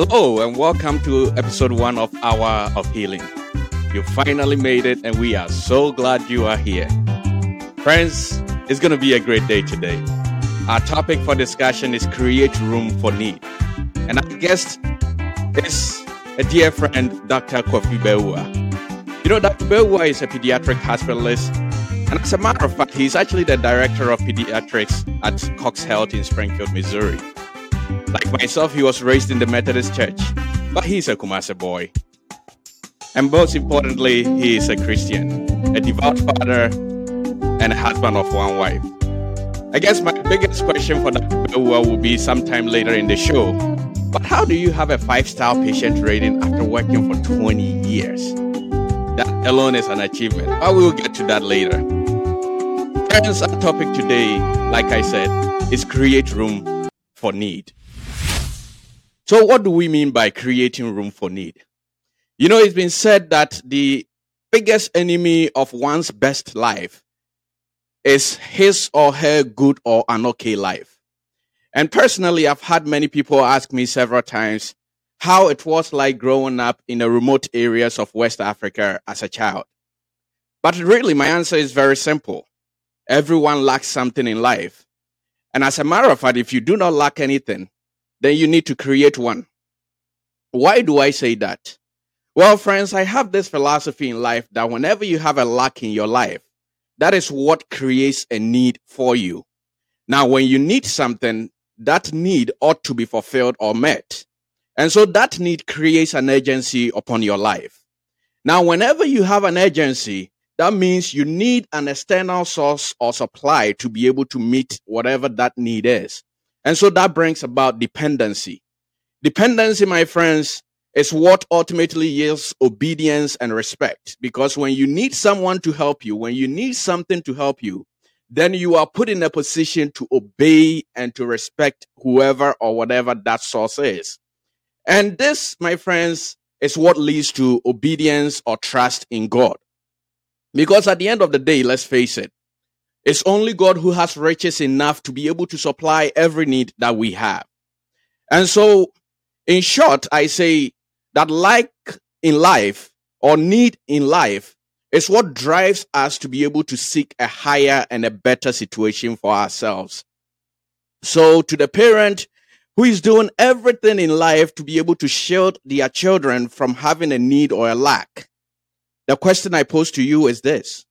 Hello, and welcome to episode one of Hour of Healing. You finally made it, and we are so glad you are here. Friends, it's going to be a great day today. Our topic for discussion is create room for need. And our guest is a dear friend, Dr. Kofi Bawuah. You know, Dr. Bawuah is a pediatric hospitalist. And as a matter of fact, he's actually the director of pediatrics at Cox Health in Springfield, Missouri. Like myself, he was raised in the Methodist Church, but he's a Kumasi boy. And most importantly, he is a Christian, a devout father, and a husband of one wife. I guess my biggest question for Dr. Bawuah will be sometime later in the show. But how do you have a five star patient rating after working for 20 years? That alone is an achievement, but we will get to that later. Friends, our topic today, like I said, is create room for need. So, what do we mean by creating room for need? You know, it's been said that the biggest enemy of one's best life is his or her good or an okay life. And personally, I've had many people ask me several times how it was like growing up in the remote areas of West Africa as a child. But really, my answer is very simple. Everyone lacks something in life. And as a matter of fact, if you do not lack anything, then you need to create one. Why do I say that? Well, friends, I have this philosophy in life that whenever you have a lack in your life, that is what creates a need for you. Now, when you need something, that need ought to be fulfilled or met. And so that need creates an urgency upon your life. Now, whenever you have an urgency, that means you need an external source or supply to be able to meet whatever that need is. And so that brings about dependency. Dependency, my friends, is what ultimately yields obedience and respect. Because when you need someone to help you, when you need something to help you, then you are put in a position to obey and to respect whoever or whatever that source is. And this, my friends, is what leads to obedience or trust in God. Because at the end of the day, let's face it, it's only God who has riches enough to be able to supply every need that we have. And so, in short, I say that like in life or need in life is what drives us to be able to seek a higher and a better situation for ourselves. So, to the parent who is doing everything in life to be able to shield their children from having a need or a lack, the question I pose to you is this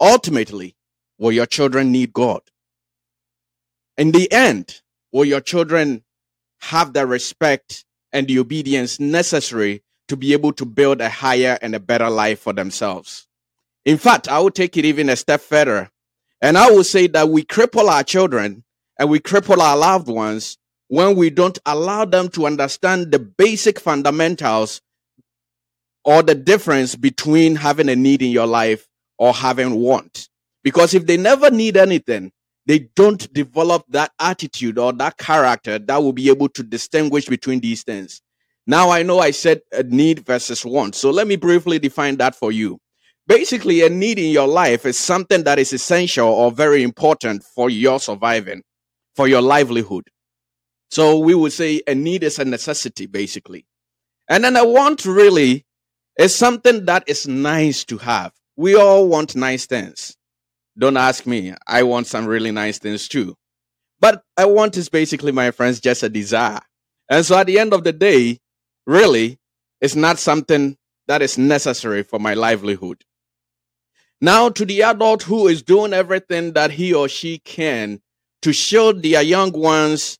ultimately, will your children need God? In the end, will your children have the respect and the obedience necessary to be able to build a higher and a better life for themselves? In fact, I will take it even a step further. And I will say that we cripple our children and we cripple our loved ones when we don't allow them to understand the basic fundamentals or the difference between having a need in your life or having want. Because if they never need anything, they don't develop that attitude or that character that will be able to distinguish between these things. Now I know I said a need versus want. So let me briefly define that for you. Basically, a need in your life is something that is essential or very important for your surviving, for your livelihood. So we would say a need is a necessity, basically. And then a want really is something that is nice to have. We all want nice things. Don't ask me. I want some really nice things too. But I want is basically, my friends, just a desire. And so at the end of the day, really, it's not something that is necessary for my livelihood. Now, to the adult who is doing everything that he or she can to shield their young ones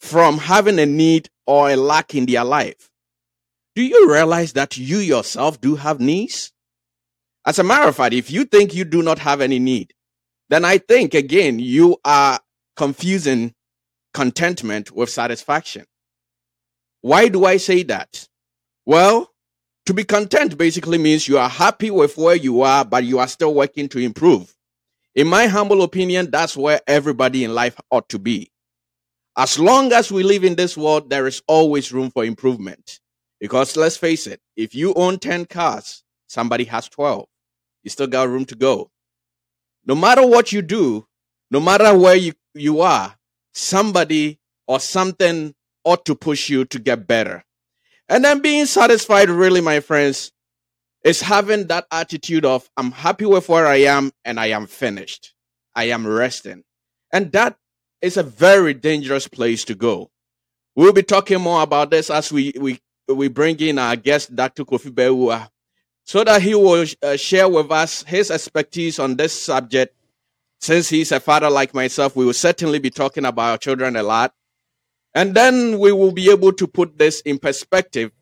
from having a need or a lack in their life. Do you realize that you yourself do have needs? As a matter of fact, if you think you do not have any need, then I think again you are confusing contentment with satisfaction. Why do I say that? Well, to be content basically means you are happy with where you are, but you are still working to improve. In my humble opinion, that's where everybody in life ought to be. As long as we live in this world, there is always room for improvement. Because let's face it, if you own 10 cars, somebody has 12. You still got room to go. No matter what you do, no matter where you, you are, somebody or something ought to push you to get better. And then being satisfied, really, my friends, is having that attitude of, I'm happy with where I am and I am finished. I am resting. And that is a very dangerous place to go. We'll be talking more about this as we, we, we bring in our guest, Dr. Kofi Bawuah, so that he will uh, share with us his expertise on this subject. Since he's a father like myself, we will certainly be talking about our children a lot. And then we will be able to put this in perspective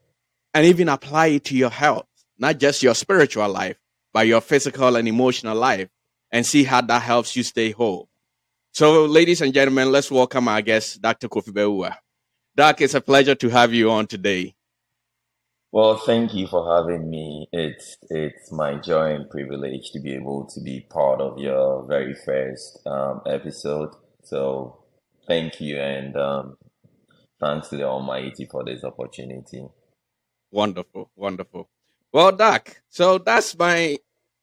and even apply it to your health, not just your spiritual life, but your physical and emotional life, and see how that helps you stay whole. So, ladies and gentlemen, let's welcome our guest, Dr. Kofi Bawuah. Doc, it's a pleasure to have you on today. Well, thank you for having me. It's it's my joy and privilege to be able to be part of your very first um, episode. So, thank you, and um, thanks to the Almighty for this opportunity. Wonderful, wonderful. Well, Doc, so that's my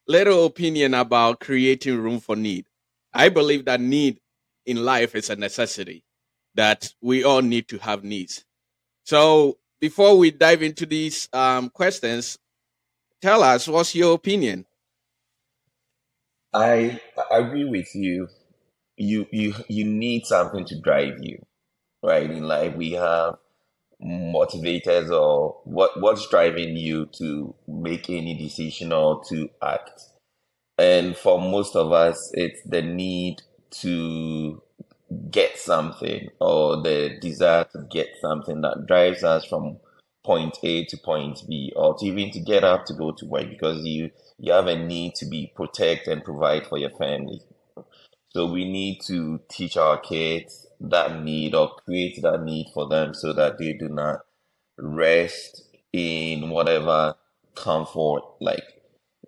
little opinion about creating room for need. I believe that need in life is a necessity that we all need to have needs. So before we dive into these um, questions, tell us what's your opinion. I I agree with you. You you you need something to drive you, right? In life, we have motivators or what what's driving you to make any decision or to act. And for most of us, it's the need to get something or the desire to get something that drives us from point A to point B or to even to get up to go to work because you you have a need to be protect and provide for your family. So we need to teach our kids that need or create that need for them so that they do not rest in whatever comfort like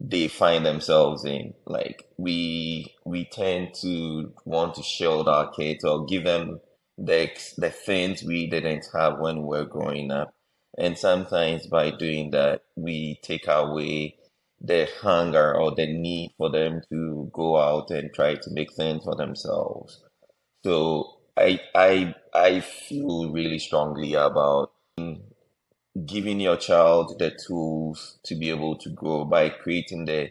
they find themselves in. Like we we tend to want to shield our kids or give them the the things we didn't have when we were growing up, and sometimes by doing that, we take away the hunger or the need for them to go out and try to make things for themselves. So I I I feel really strongly about giving your child the tools to be able to grow by creating the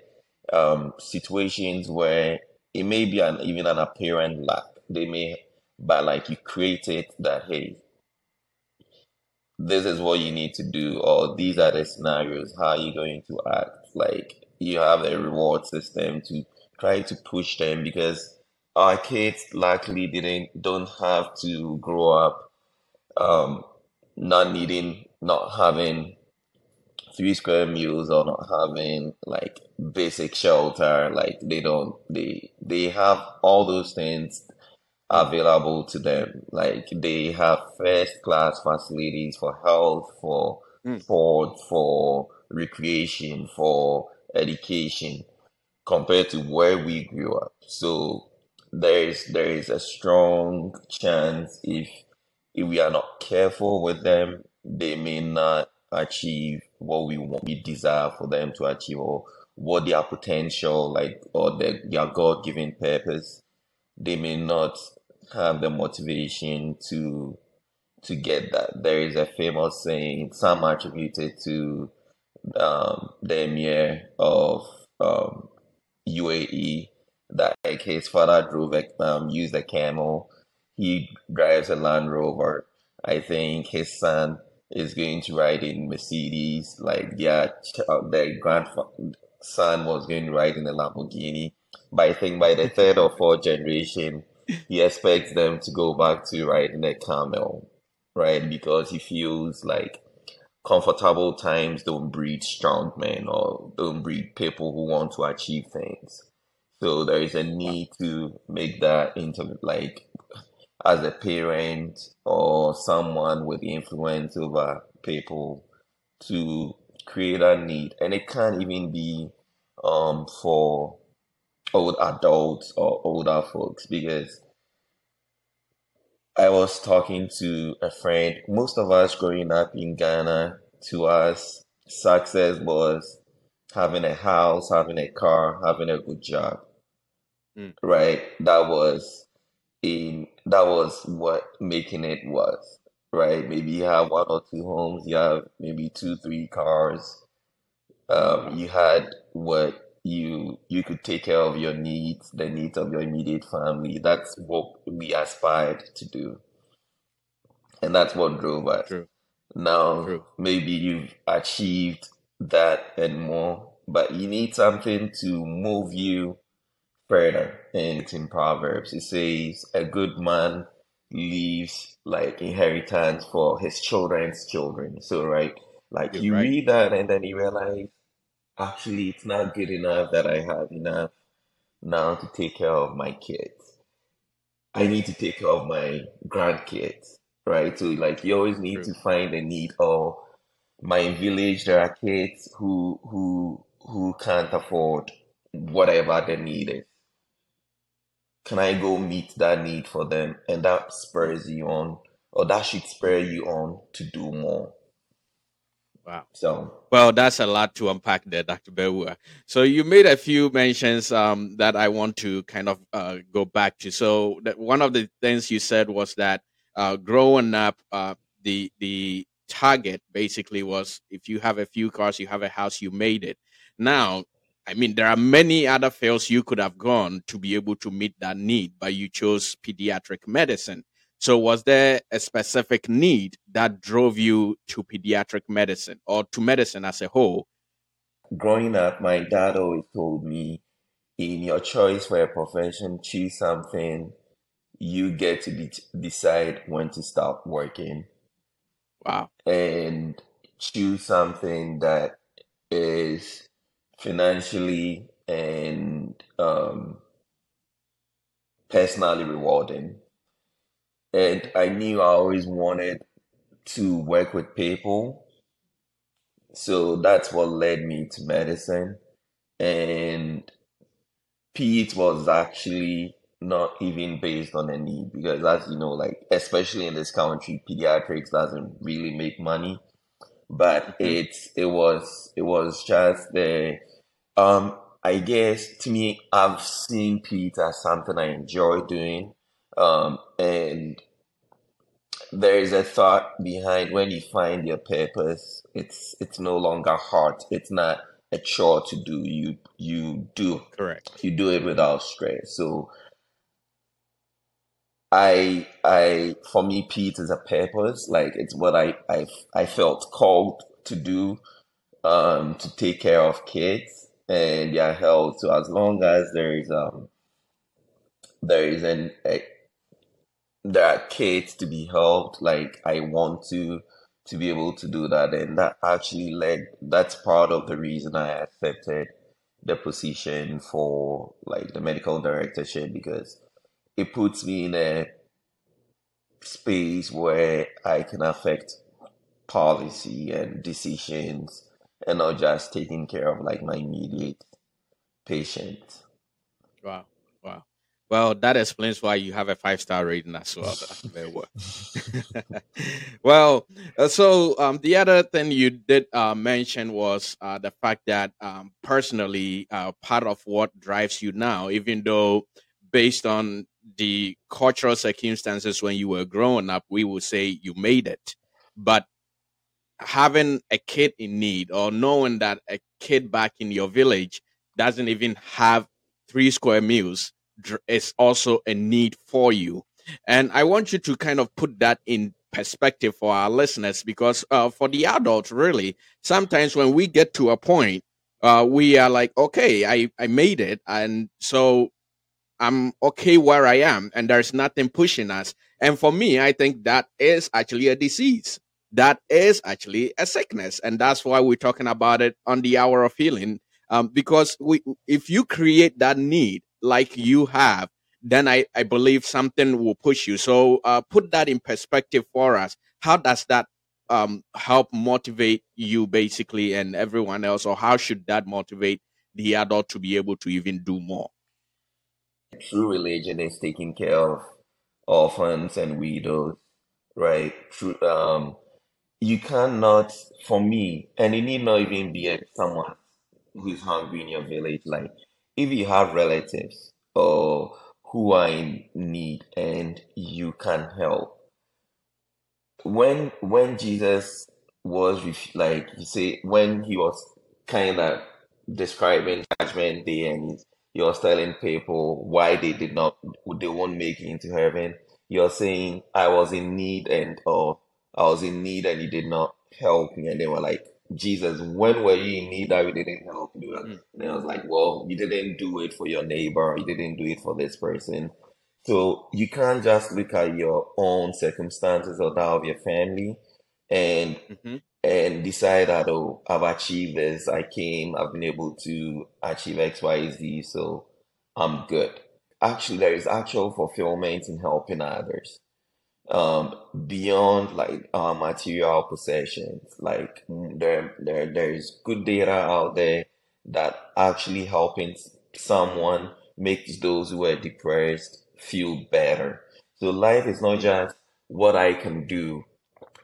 um, situations where it may be an even an apparent lack. They may, but like you create it that hey, this is what you need to do, or these are the scenarios. How are you going to act? Like you have a reward system to try to push them because our kids likely didn't don't have to grow up um, not needing not having three square meals or not having like basic shelter like they don't they they have all those things available to them like they have first class facilities for health for mm. sport for recreation for education compared to where we grew up so there is there is a strong chance if if we are not careful with them they may not achieve what we want, we desire for them to achieve, or what their potential, like, or their, their God given purpose. They may not have the motivation to to get that. There is a famous saying, some attributed to um, the emir of um, UAE, that like his father drove um, used a camel. He drives a Land Rover. I think his son is going to ride in Mercedes, like their uh, their grandson was going to ride in a Lamborghini. But I think by the third or fourth generation, he expects them to go back to riding a camel, right? Because he feels like comfortable times don't breed strong men or don't breed people who want to achieve things. So there is a need to make that into like as a parent or someone with influence over people to create a need and it can't even be um for old adults or older folks because I was talking to a friend. Most of us growing up in Ghana, to us, success was having a house, having a car, having a good job. Mm. Right? That was in that was what making it was. right? Maybe you have one or two homes, you have maybe two, three cars. Um, you had what you you could take care of your needs, the needs of your immediate family. That's what we aspired to do, and that's what drove us. True. Now, True. maybe you've achieved that and more, but you need something to move you further. And it's in Proverbs. It says, a good man leaves like inheritance for his children's children. So, right, like You're you right. read that and then you realize, actually, it's not good enough that I have enough now to take care of my kids. I need to take care of my grandkids, right? So, like, you always need True. to find a need. Or my village, there are kids who who who can't afford whatever the need is. Can I go meet that need for them? And that spurs you on, or that should spur you on to do more. Wow. So, Well, that's a lot to unpack there, Dr. Bawuah. So you made a few mentions um, that I want to kind of uh, go back to. So that one of the things you said was that uh, growing up, uh, the the target basically was if you have a few cars, you have a house, you made it. Now, I mean, there are many other fields you could have gone to be able to meet that need, but you chose pediatric medicine. So, was there a specific need that drove you to pediatric medicine or to medicine as a whole? growing up, my dad always told me, in your choice for a profession, choose something you get to decide when to stop working Wow. and choose something that is financially and um, personally rewarding. And I knew I always wanted to work with people, so that's what led me to medicine. And peds was actually not even based on a need because, as you know, like especially in this country, pediatrics doesn't really make money. But hmm it's it was it was just the um I guess to me I've seen peds as something I enjoy doing. Um and there is a thought behind when you find your purpose, it's it's no longer hard. It's not a chore to do. You you do Correct. you do it without stress. So I I for me peds is a purpose. Like it's what I I I felt called to do um to take care of kids and their held So as long as there is um there is an a, there are kids to be helped, like I want to to be able to do that and that actually led that's part of the reason I accepted the position for like the medical directorship because it puts me in a space where I can affect policy and decisions and not just taking care of like my immediate patient. Wow. Wow. Well, that explains why you have a five star rating as well. Well, uh, so um, the other thing you did uh, mention was uh, the fact that um, personally, uh, part of what drives you now, even though based on the cultural circumstances when you were growing up, we would say you made it. But having a kid in need or knowing that a kid back in your village doesn't even have three square meals is also a need for you. And I want you to kind of put that in perspective for our listeners because uh, for the adults, really, sometimes when we get to a point, uh, we are like, okay, I, I made it. And so I'm okay where I am and there's nothing pushing us. And for me, I think that is actually a disease. That is actually a sickness. And that's why we're talking about it on the hour of healing. Um, because we, if you create that need like you have, then I, I believe something will push you. So uh, put that in perspective for us. How does that um, help motivate you basically and everyone else? Or how should that motivate the adult to be able to even do more? True religion is taking care of orphans and widows, right? True, um, you cannot, for me, and it need not even be a, someone who's hungry in your village. Like, if you have relatives or who are in need and you can help, when when Jesus was like you say when he was kind of describing judgment day and he was telling people why they did not they won't make it into heaven you're saying i was in need and or i was in need and you did not help me. And they were like jesus when were you in need that we didn't help you? Mm. and i was like well you didn't do it for your neighbor. You didn't do it for this person. So you can't just look at your own circumstances or that of your family and hmm and decide that oh I've achieved this, I came, I've been able to achieve X, Y, Z, so I'm good. Actually, there is actual fulfillment in helping others. Um, beyond like uh, material possessions, like mm, there there there is good data out there that actually helping someone makes those who are depressed feel better. So life is not just what I can do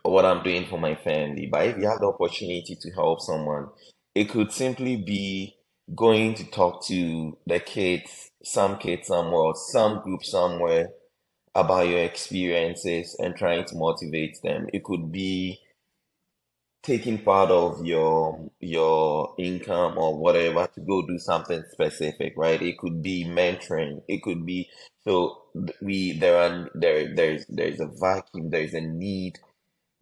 or what I'm doing for my family. But if you have the opportunity to help someone, it could simply be going to talk to the kids, some kids somewhere, or some group somewhere about your experiences and trying to motivate them. It could be taking part of your your income or whatever to go do something specific, right? It could be mentoring. It could be so we there are there there's there's a vacuum, there's a need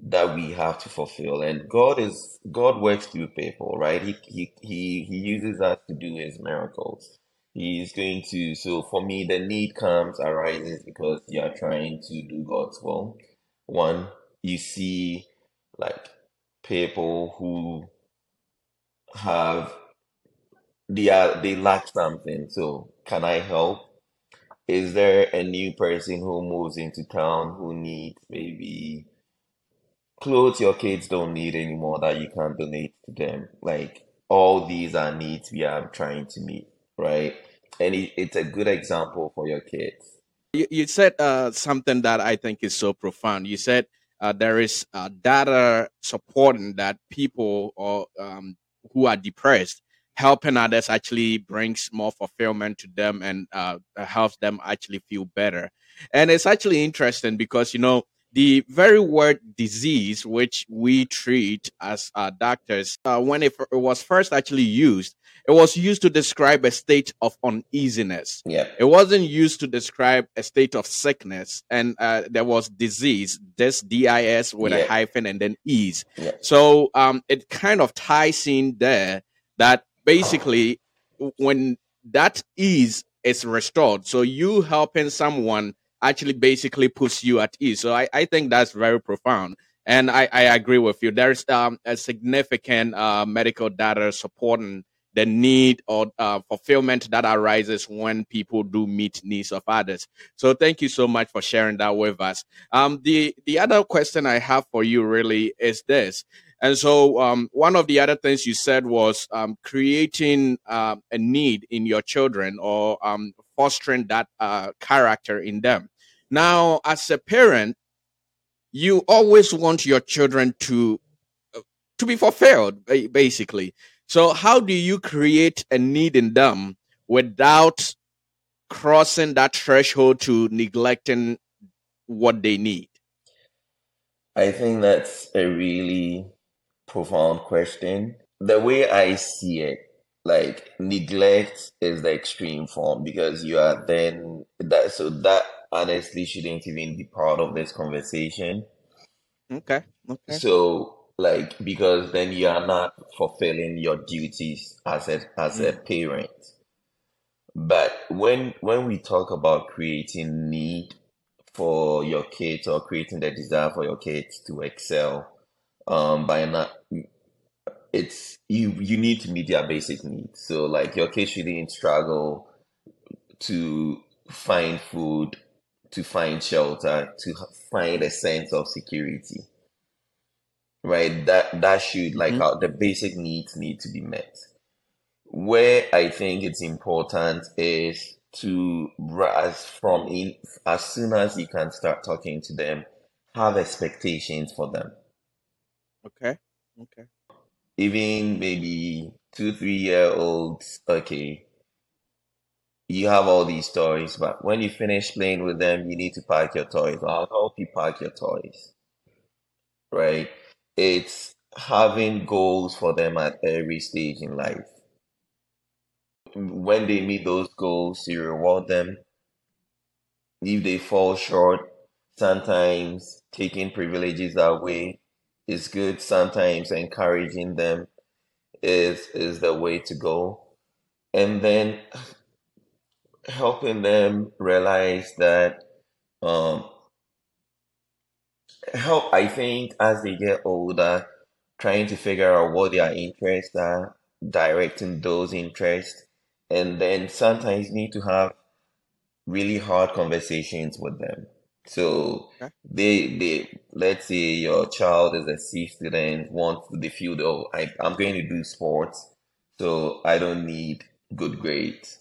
that we have to fulfill. And God is God works through people, right? He he he he uses us to do his miracles. He's going to so for me the need comes arises because you are trying to do God's will. One, you see like people who have they are they lack something. So can I help? Is there a new person who moves into town who needs maybe clothes your kids don't need anymore that you can't donate to them. Like all these are needs we are trying to meet, right? And it, it's a good example for your kids. You, you said uh, something that I think is so profound. You said uh, there is uh, data supporting that people or um, who are depressed helping others actually brings more fulfillment to them and uh, helps them actually feel better. And it's actually interesting because you know the very word disease, which we treat as uh, doctors, uh, when it, f- it was first actually used, it was used to describe a state of uneasiness. Yeah, It wasn't used to describe a state of sickness, and uh, there was disease, this D-I-S with a hyphen and then ease. yeah, So um, it kind of ties in there that basically when that ease is restored, so you helping someone actually basically puts you at ease. So I, I think that's very profound. And I, I agree with you. There's um, a significant uh, medical data supporting the need or uh, fulfillment that arises when people do meet needs of others. So thank you so much for sharing that with us. Um, the the other question I have for you really is this. And so um, one of the other things you said was um, creating uh, a need in your children or um, fostering that uh, character in them. Now, as a parent, you always want your children to uh, to be fulfilled, basically. So, how do you create a need in them without crossing that threshold to neglecting what they need? I think that's a really profound question. The way I see it, like neglect is the extreme form because you are then that so that honestly shouldn't even be part of this conversation. Okay, okay. So like because then you are not fulfilling your duties as a as a Mm, parent. But when when we talk about creating need for your kids or creating the desire for your kids to excel, um, by not it's you you need to meet their basic needs. So like your kids shouldn't struggle to find food, to find shelter, to find a sense of security, right? That that should like mhm, the basic needs need to be met. Where I think it's important is to rise from in as soon as you can start talking to them, have expectations for them. Okay, okay. Even maybe two, three year olds, okay, you have all these toys, but when you finish playing with them, you need to pack your toys. I'll help you pack your toys. right? It's having goals for them at every stage in life. When they meet those goals, you reward them. If they fall short, sometimes taking privileges away is good. Sometimes encouraging them is is the way to go. And then helping them realize that um help I think as they get older, trying to figure out what their interests are, directing those interests, and then sometimes need to have really hard conversations with them. So Okay. they they let's say your child is a C student, wants to feel oh I, I'm going to do sports, so I don't need good grades,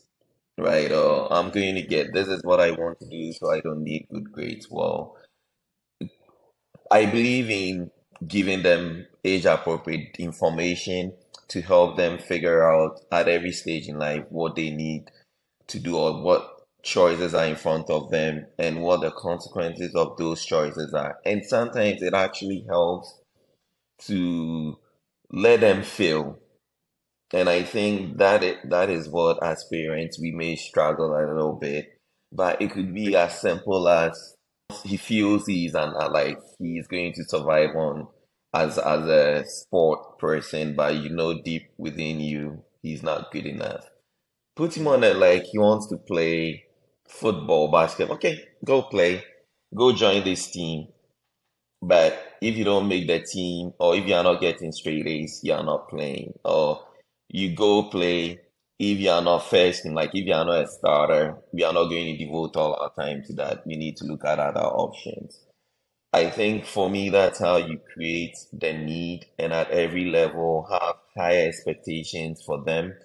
right? Or I'm going to get this is what I want to do, so I don't need good grades. Well, I believe in giving them age appropriate information to help them figure out at every stage in life what they need to do or what choices are in front of them and what the consequences of those choices are. And sometimes it actually helps to let them feel. And I think that it, that is what as parents we may struggle a little bit, but it could be as simple as he feels he's an like he's going to survive on as as a sport person, but you know deep within you he's not good enough. Put him on it like he wants to play football, basketball. Okay, go play, go join this team. But if you don't make the team, or if you are not getting straight A's, you are not playing. Or you go play, if you are not first, and like if you are not a starter, we are not going to devote all our time to that. We need to look at other options. I think for me, that's how you create the need and at every level have higher expectations for them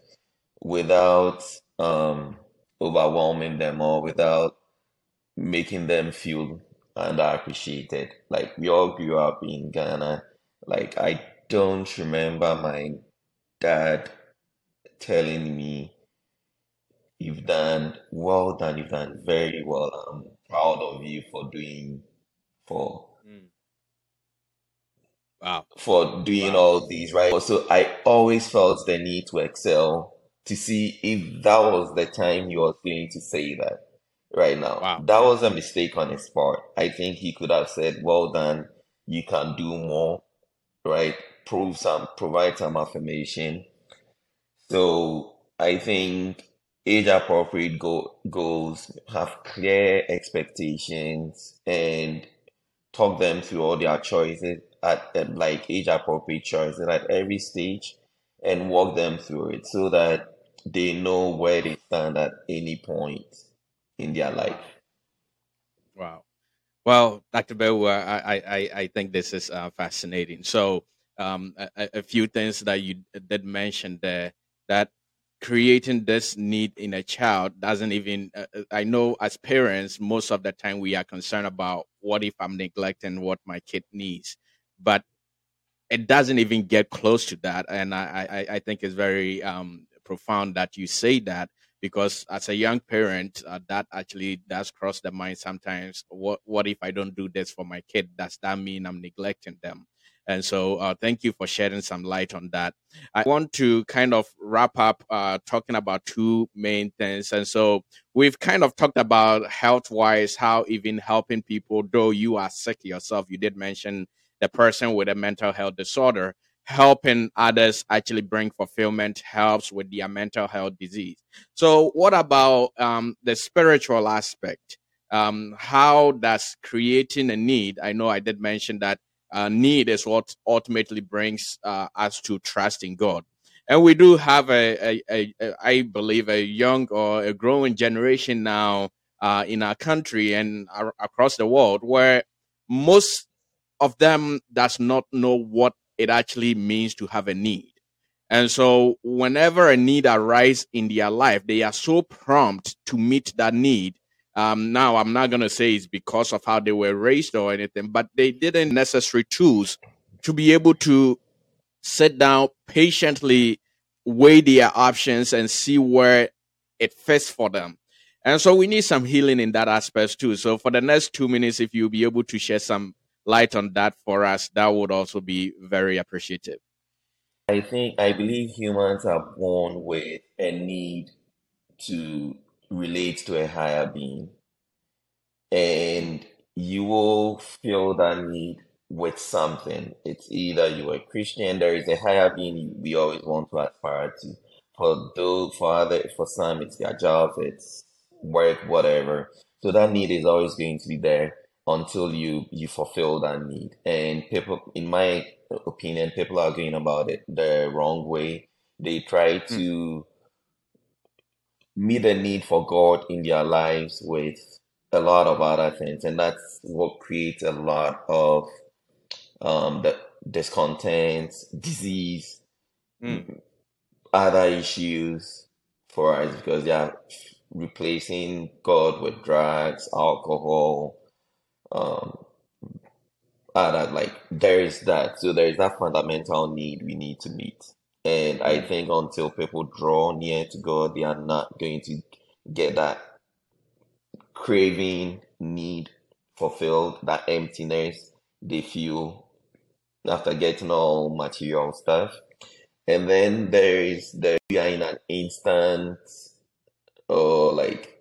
without um, overwhelming them or without making them feel underappreciated. Like we all grew up in Ghana. Like I don't remember my dad telling me, You've done well done, you've done very well. I'm proud of you for doing for Mm. Wow. for doing Wow. all these, right? So I always felt the need to excel to see if that was the time he was going to say that right now. Wow. That was a mistake on his part. I think he could have said, Well done, you can do more, right? Prove some provide some affirmation. So I think age appropriate go- goals have clear expectations and talk them through all their choices at, at like age appropriate choices at every stage and walk them through it so that they know where they stand at any point in their life. Wow. Well, Dr. Bawuah, I, I, I think this is uh, fascinating. So, um, a, a few things that you did mention there that creating this need in a child doesn't even, uh, uh, I know as parents, most of the time we are concerned about what if I'm neglecting what my kid needs. But it doesn't even get close to that. And I, I, I think it's very um, profound that you say that because as a young parent, uh, that actually does cross the mind sometimes. What what if I don't do this for my kid? Does that mean I'm neglecting them? And so, uh, thank you for shedding some light on that. I want to kind of wrap up uh, talking about two main things. And so, we've kind of talked about health wise, how even helping people, though you are sick yourself, you did mention the person with a mental health disorder helping others actually bring fulfillment helps with their mental health disease so what about um, the spiritual aspect um, how does creating a need i know i did mention that uh, need is what ultimately brings uh, us to trust in god and we do have a, a, a, a i believe a young or a growing generation now uh, in our country and ar- across the world where most of them does not know what it actually means to have a need. And so whenever a need arises in their life, they are so prompt to meet that need. Um, now, I'm not going to say it's because of how they were raised or anything, but they didn't necessary tools to be able to sit down patiently, weigh their options, and see where it fits for them. And so we need some healing in that aspect too. So for the next two minutes, if you'll be able to share some light on that for us, that would also be very appreciative. I think I believe humans are born with a need to relate to a higher being, and you will feel that need with something. It's either you're a Christian, there is a higher being we always want to aspire to. For those, for other, for some, it's their job, it's work, whatever. So that need is always going to be there until you you fulfill that need. And people, in my opinion, people are going about it the wrong way. They try Mm. to meet the need for God in their lives with a lot of other things, and that's what creates a lot of um the discontent, disease, Mm. other issues for us because they are replacing God with drugs, alcohol, um, other like there is that. So there is that fundamental need we need to meet. And I think until people draw near to God, they are not going to get that craving need fulfilled, that emptiness they feel after getting all material stuff. And then there is the we are in an instant or like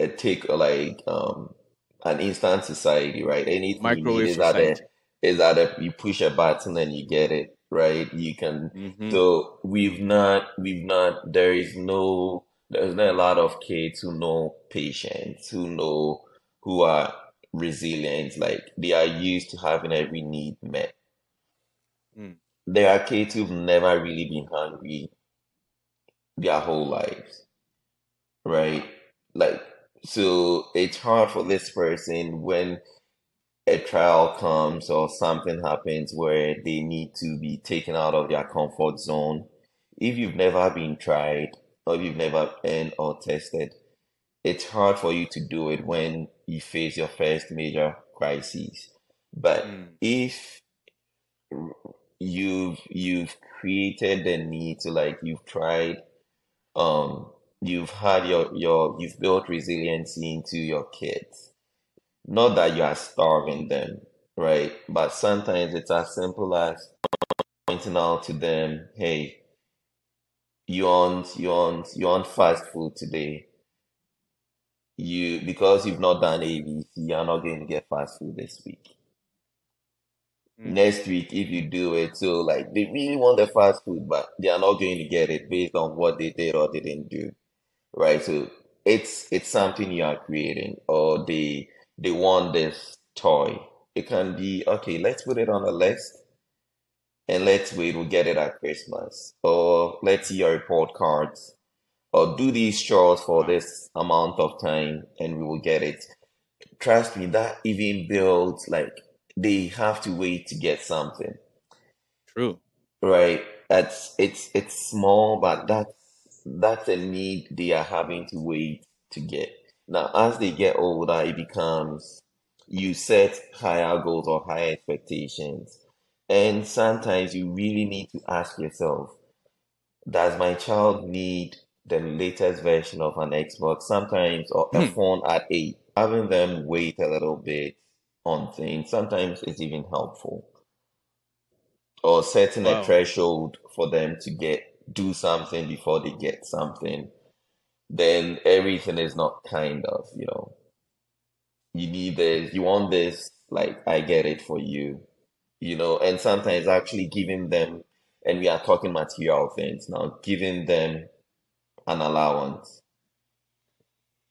a take or like um an instant society, right? Anything you need Microwave is at a society. is at a you push a button and you get it, right? You can hmm so we've not we've not there is no there's not a lot of kids who know patience, who know who are resilient, like they are used to having every need met. Mm. There are kids who've never really been hungry their whole lives, right? Like, so it's hard for this person when a trial comes or something happens where they need to be taken out of their comfort zone. If you've never been tried or you've never been or tested, it's hard for you to do it when you face your first major crisis. But Mm. if you've you've created the need to like you've tried um you've had your your you've built resiliency into your kids not that you are starving them right? But sometimes it's as simple as pointing out to them hey you want you want you want fast food today. You because you've not done ABC you're not going to get fast food this week. Mm. next week if you do it so like they really want the fast food but they are not going to get it based on what they did or didn't do right? So it's it's something you are creating or they they want this toy. It can be okay let's put it on a list and let's wait we'll get it at christmas. Or let's see your report cards. Or do these chores for this amount of time and we will get it. Trust me that even builds like they have to wait to get something. True. right? That's it's it's small but that's that's a need they are having to wait to get now as they get older it becomes you set higher goals or higher expectations. And sometimes you really need to ask yourself does my child need the latest version of an Xbox sometimes or a Hmm. phone at eight? Having them wait a little bit on things sometimes is even helpful. Or setting a threshold for them to get do something before they get something, then everything is not kind of, you know, you need this, you want this, like I get it for you, you know, and sometimes actually giving them, and we are talking material things now, giving them an allowance.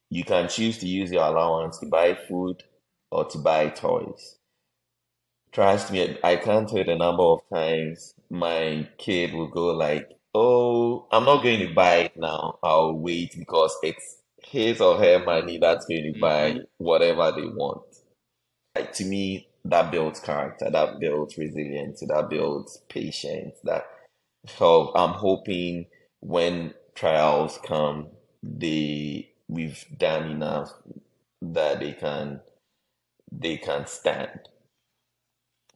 You can choose to use your allowance to buy food or to buy toys. Trust me, I can't tell you the number of times my kid will go like, "Oh, I'm not going to buy it now. I'll wait because it's his or her money that's going to buy mm-hmm. whatever they want." Like to me, that builds character, that builds resilience, that builds patience. That so I'm hoping when trials come, they we've done enough that they can they can stand.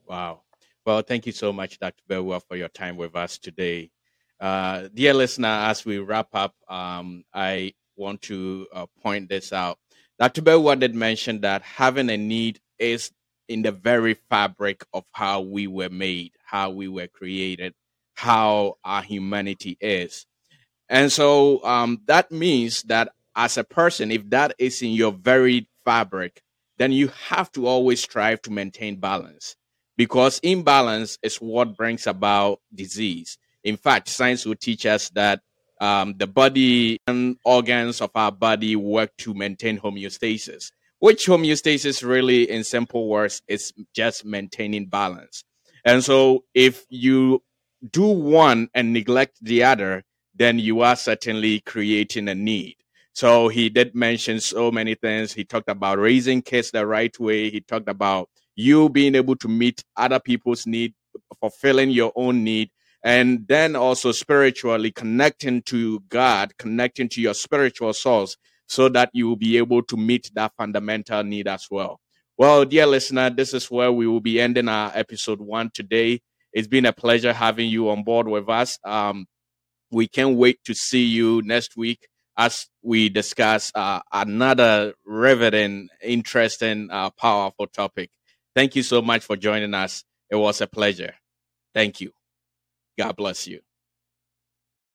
Wow. Well, thank you so much, Dr. Bawuah, for your time with us today. Uh, dear listener, as we wrap up, um, I want to uh, point this out. Dr. Bawuah did mention that having a need is in the very fabric of how we were made, how we were created, how our humanity is. And so um, that means that as a person, if that is in your very fabric, then you have to always strive to maintain balance because imbalance is what brings about disease. In fact, science will teach us that um, the body and organs of our body work to maintain homeostasis, which homeostasis really, in simple words, is just maintaining balance. And so if you do one and neglect the other, then you are certainly creating a need. So he did mention so many things. He talked about raising kids the right way. He talked about you being able to meet other people's need, fulfilling your own need, and then also spiritually connecting to God, connecting to your spiritual source so that you will be able to meet that fundamental need as well. Well, dear listener, this is where we will be ending our episode one today. It's been a pleasure having you on board with us. Um, we can't wait to see you next week as we discuss uh, another riveting, interesting, uh, powerful topic. Thank you so much for joining us. It was a pleasure. Thank you. God bless you.